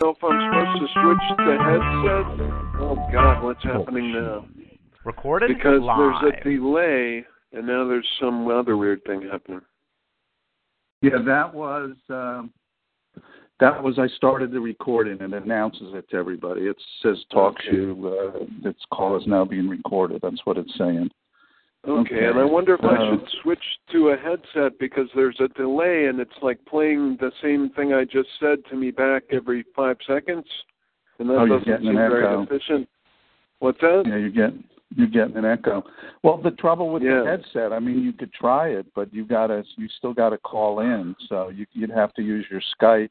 Know if I'm supposed to switch the headset. Oh God, what's happening now? Recorded Because live. there's a delay, and now there's some other weird thing happening. Yeah, that was um, that was I started the recording and announces it to everybody. It says talk Okay. show. Uh, this call is now being recorded. That's what it's saying. Okay, Okay. and I wonder if I Uh, should switch to a headset because there's a delay, and it's like playing the same thing I just said to me back every five seconds, and that Oh, you're doesn't getting seem an very echo. efficient. What's that? Yeah, you're getting you're getting an echo. Well, the trouble with Yeah. the headset, I mean, you could try it, but you gotta you still got to call in. So you, you'd have to use your Skype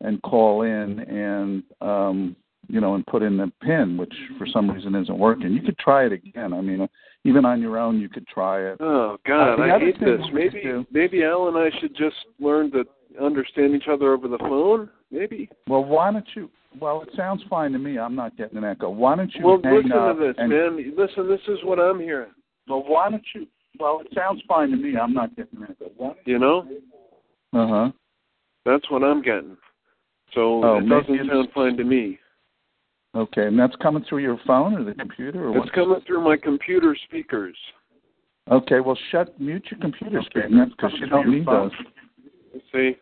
and call in and um you know and put in the pin, which for some reason isn't working. You could try it again. I mean, even on your own, you could try it. Oh God, Uh, I hate this. Maybe do- maybe Al and I should just learn to understand each other over the phone. Maybe. Well, why don't you? Well, it sounds fine to me. I'm not getting an echo. Why don't you Well, listen to this, and, man. Listen, this is what I'm hearing. Well, why don't you? Well, it sounds fine to me. I'm not getting an echo. Why? You know, Uh huh. that's what I'm getting. So Oh, it doesn't sound fine to me. Okay, and that's coming through your phone or the computer or It's what? coming through my computer speakers. Okay, well, shut mute your computer screen then, because you don't need those. Let's see.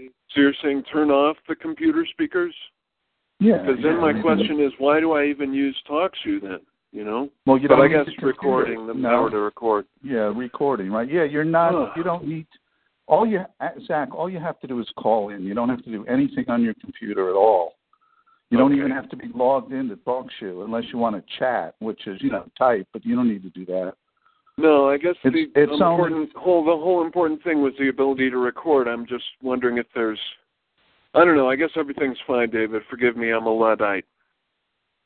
So you're saying turn off the computer speakers? Yeah. Because then yeah, my maybe- question is, why do I even use TalkShoe then? You know? Well, you but don't I need guess the recording, the no. power to record. Yeah, recording, right? Yeah, you're not. You don't need. All you, Zach. All you have to do is call in. You don't have to do anything on your computer at all. You don't even have to be logged in to TalkShoe unless you want to chat, which is you know type, but you don't need to do that. No, I guess It's- the it's only- important whole the whole important thing was the ability to record. I'm just wondering if there's I don't know, I guess everything's fine, David. Forgive me, I'm a Luddite.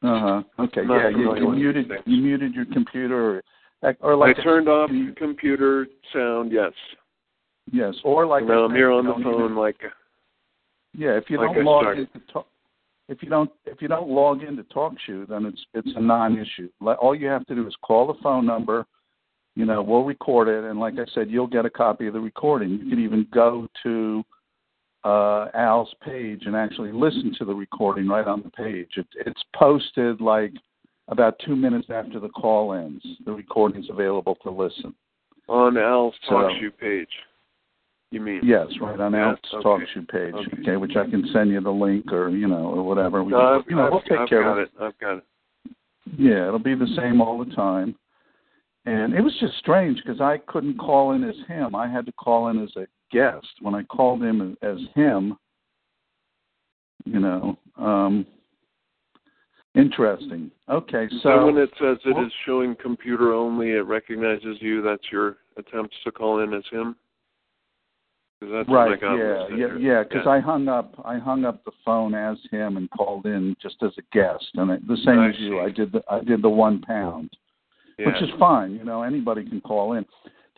Uh huh. Okay. Not Yeah, you, you muted. You muted your computer, or, or like I turned off the computer sound, yes. Yes, or like now I I'm here on the phone even- like Yeah, if you like don't log into talk, if you don't if you don't log into TalkShoe, then it's it's a non-issue. Like, All you have to do is call the phone number. You know, we'll record it, and like I said, you'll get a copy of the recording. You can even go to uh, Al's page and actually listen to the recording right on the page. It, it's posted like about two minutes after the call ends. The recording's available to listen. on Al's So- TalkShoe page. You mean? Yes, right on Al's okay. TalkShoe page. Okay. Okay. which I can send you the link or you know or whatever. We No, can- I've, you know, we'll take I've care got of it. I've got it. Yeah, it'll be the same all the time. And it was just strange because I couldn't call in as him. I had to call in as a guest. When I called him as, as him, you know, um, interesting. Okay, So, so when it says it well- is showing computer only, it recognizes you. That's your attempts to call in as him. 'Cause that's what I right, yeah, yeah, yeah. Because I hung up, I hung up the phone as him and called in just as a guest, and it, the same I as you. I did the, I did the one pound. yeah. which is fine. You know, anybody can call in.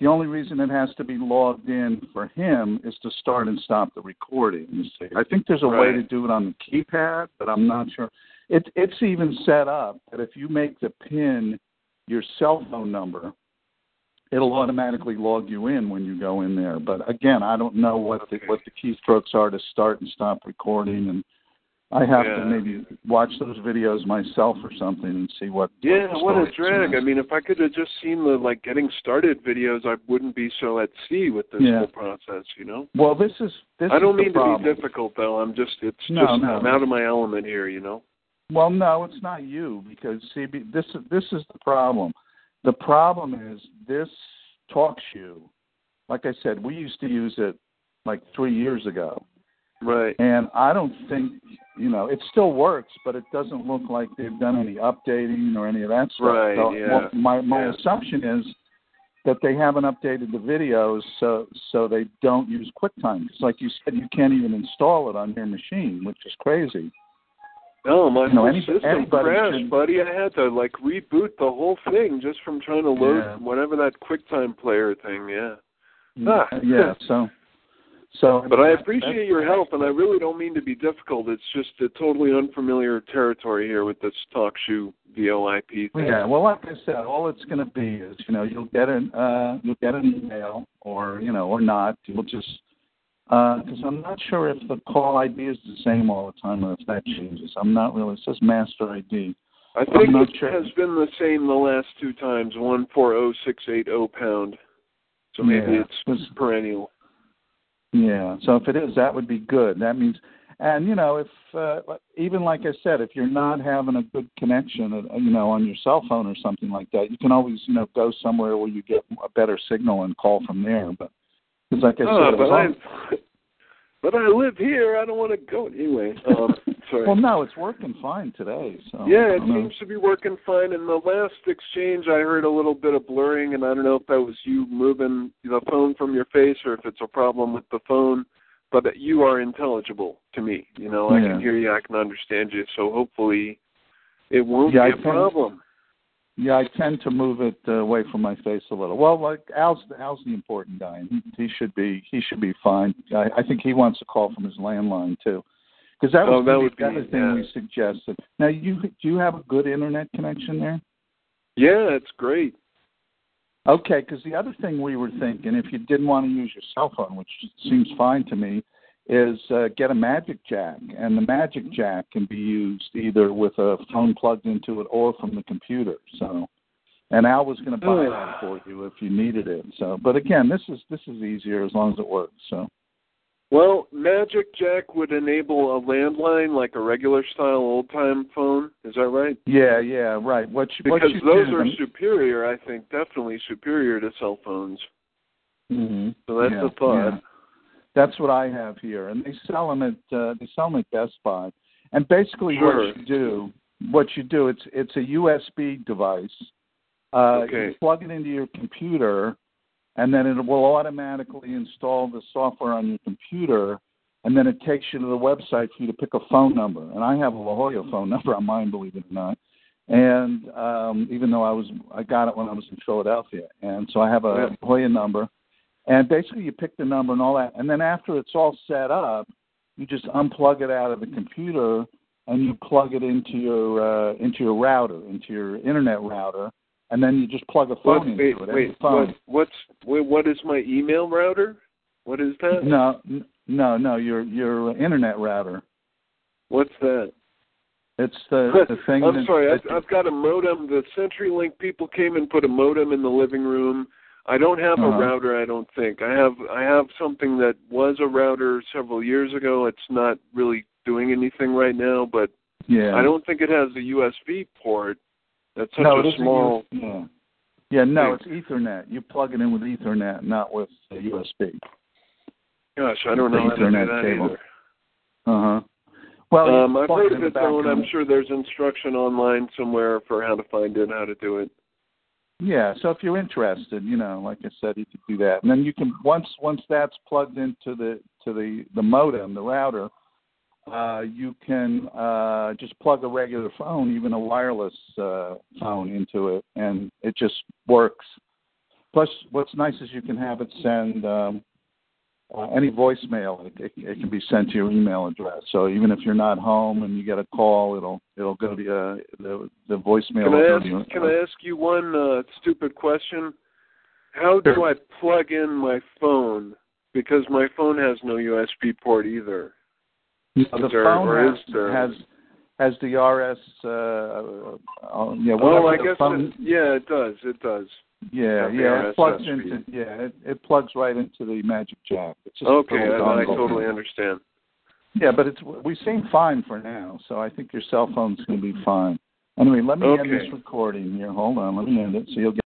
The only reason it has to be logged in for him is to start and stop the recording. You see, I think there's a way to do it on the keypad, but I'm not sure. It, it's even set up that if you make the pin your cell phone number, it'll automatically log you in when you go in there. But again, I don't know what the, what the keystrokes are to start and stop recording, and I have Yeah. to maybe watch those videos myself or something and see what. Yeah, the what a drag. is. I mean, if I could have just seen the like getting started videos, I wouldn't be so at sea with this Yeah. whole process. You know. Well, this is this. I don't mean to be difficult though. I'm just it's No, just no. I'm out of my element here. You know. Well, no, it's not you because see, this is this is the problem. The problem is this talk shoe. Like I said, we used to use it like three years ago, Right. and I don't think you know it still works, but it doesn't look like they've done any updating or any of that stuff. Right, So yeah, my my yeah. assumption is that they haven't updated the videos so so they don't use QuickTime. Because, like you said, you can't even install it on your machine, which is crazy. No, my You know, whole any- system crashed, buddy. I had to like reboot the whole thing just from trying to load Yeah. whatever that QuickTime player thing. Yeah. Ah. yeah. So so. But I appreciate your help, and I really don't mean to be difficult. It's just a totally unfamiliar territory here with this talk shoe VoIP thing. Yeah, well, like I said, all it's going to be is, you know, you'll get an uh, you'll get an email, or you know, or not. You'll just because I'm not sure if the call ID is the same all the time, or if that changes. I'm not really. It says master ID. I think it sure. has been the same the last two times, one four oh six eight oh pound. So maybe Yeah, it's perennial. Yeah. So if it is, that would be good. That means, and you know, if uh, even like I said, if you're not having a good connection, uh, you know, on your cell phone or something like that, you can always, you know, go somewhere where you get a better signal and call from there. But like I Oh, said, but I but I live here. I don't want to go anyway. Um, sorry. well, no, it's working fine today. So Yeah, it know. seems to be working fine. In the last exchange, I heard a little bit of blurring, and I don't know if that was you moving the phone from your face or if it's a problem with the phone. But you are intelligible to me. You know, I Yeah. can hear you, I can understand you. So hopefully, it won't Yeah, be a think- problem. Yeah, I tend to move it uh, away from my face a little. Well, like Al's, Al's the important guy. and He, he should be, he should be fine. I, I think he wants a call from his landline too, because that was Oh, that would the be- other thing yeah. we suggested. Now, you do you have a good internet connection there? Yeah, it's great. Okay, because the other thing we were thinking, if you didn't want to use your cell phone, which seems fine to me, is uh, get a Magic Jack, and the Magic Jack can be used either with a phone plugged into it or from the computer. So, and Al was going to buy that for you if you needed it. So, but again, this is this is easier as long as it works. So, Well, Magic Jack would enable a landline like a regular style old time phone. Is that right? yeah, yeah, right. What you, what Because you those do, are superior, I think, definitely superior to cell phones. hmm So that's yeah, a thought. yeah. That's what I have here, and they sell them at uh, they sell them at Best Buy. And basically, Sure. what you do, what you do, it's it's a USB device. Uh, Okay. You plug it into your computer, and then it will automatically install the software on your computer, and then it takes you to the website for you to pick a phone number. And I have a La Jolla phone number on mine, believe it or not. And um, even though I was, I got it when I was in Philadelphia, and so I have a Yeah. La Jolla number. And basically, you pick the number and all that, and then after it's all set up, you just unplug it out of the computer and you plug it into your uh, into your router, into your internet router, and then you just plug a phone What, into wait, it. wait, phone. what, what's wait, what is my email router? What is that? No, no, no. Your your internet router. What's that? It's the the thing. I'm that, sorry, I've, I've got a modem. The CenturyLink people came and put a modem in the living room. I don't have Uh-huh. a router. I don't think I have. I have something that was a router several years ago. It's not really doing anything right now, but yeah. I don't think it has a USB port. That's such no, a small. U- yeah. Yeah, no, thing. it's Ethernet. You plug it in with Ethernet, not with USB. Gosh, I don't know how to do Ethernet that cable. either. Uh huh. Well, Um, I've heard of it, though, and I'm sure there's instruction online somewhere for how to find it, how to do it. Yeah, so if you're interested, you know, like I said, you could do that, and then you can once once that's plugged into the to the the modem, the router, uh, you can uh, just plug a regular phone, even a wireless uh, phone, into it, and it just works. Plus, what's nice is you can have it send um, uh, any voicemail. It, it, it can be sent to your email address. So even if you're not home and you get a call, it'll it'll go to uh, the the voicemail. Can I ask? to your- Can I ask you one uh, stupid question? How do Sure. I plug in my phone? Because my phone has no USB port either. The there- phone has, has has the RS. Uh, uh, yeah, Oh, I guess phone, it, yeah, it does. It does. Yeah, yeah. It plugs USB. into yeah, it, it plugs right into the Magic Jack. It's just Okay, little I, I totally understand. Yeah, but it's we seem fine for now, so I think your cell phone's going to be fine. Anyway, let me end this recording here. Hold on, let me end it so you'll get.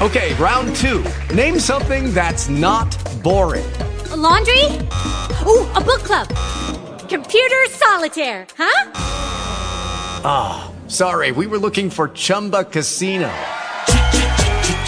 Okay, round two. Name something that's not boring. A laundry? Ooh, a book club. Computer solitaire, huh? Ah, sorry, we were looking for Chumba Casino.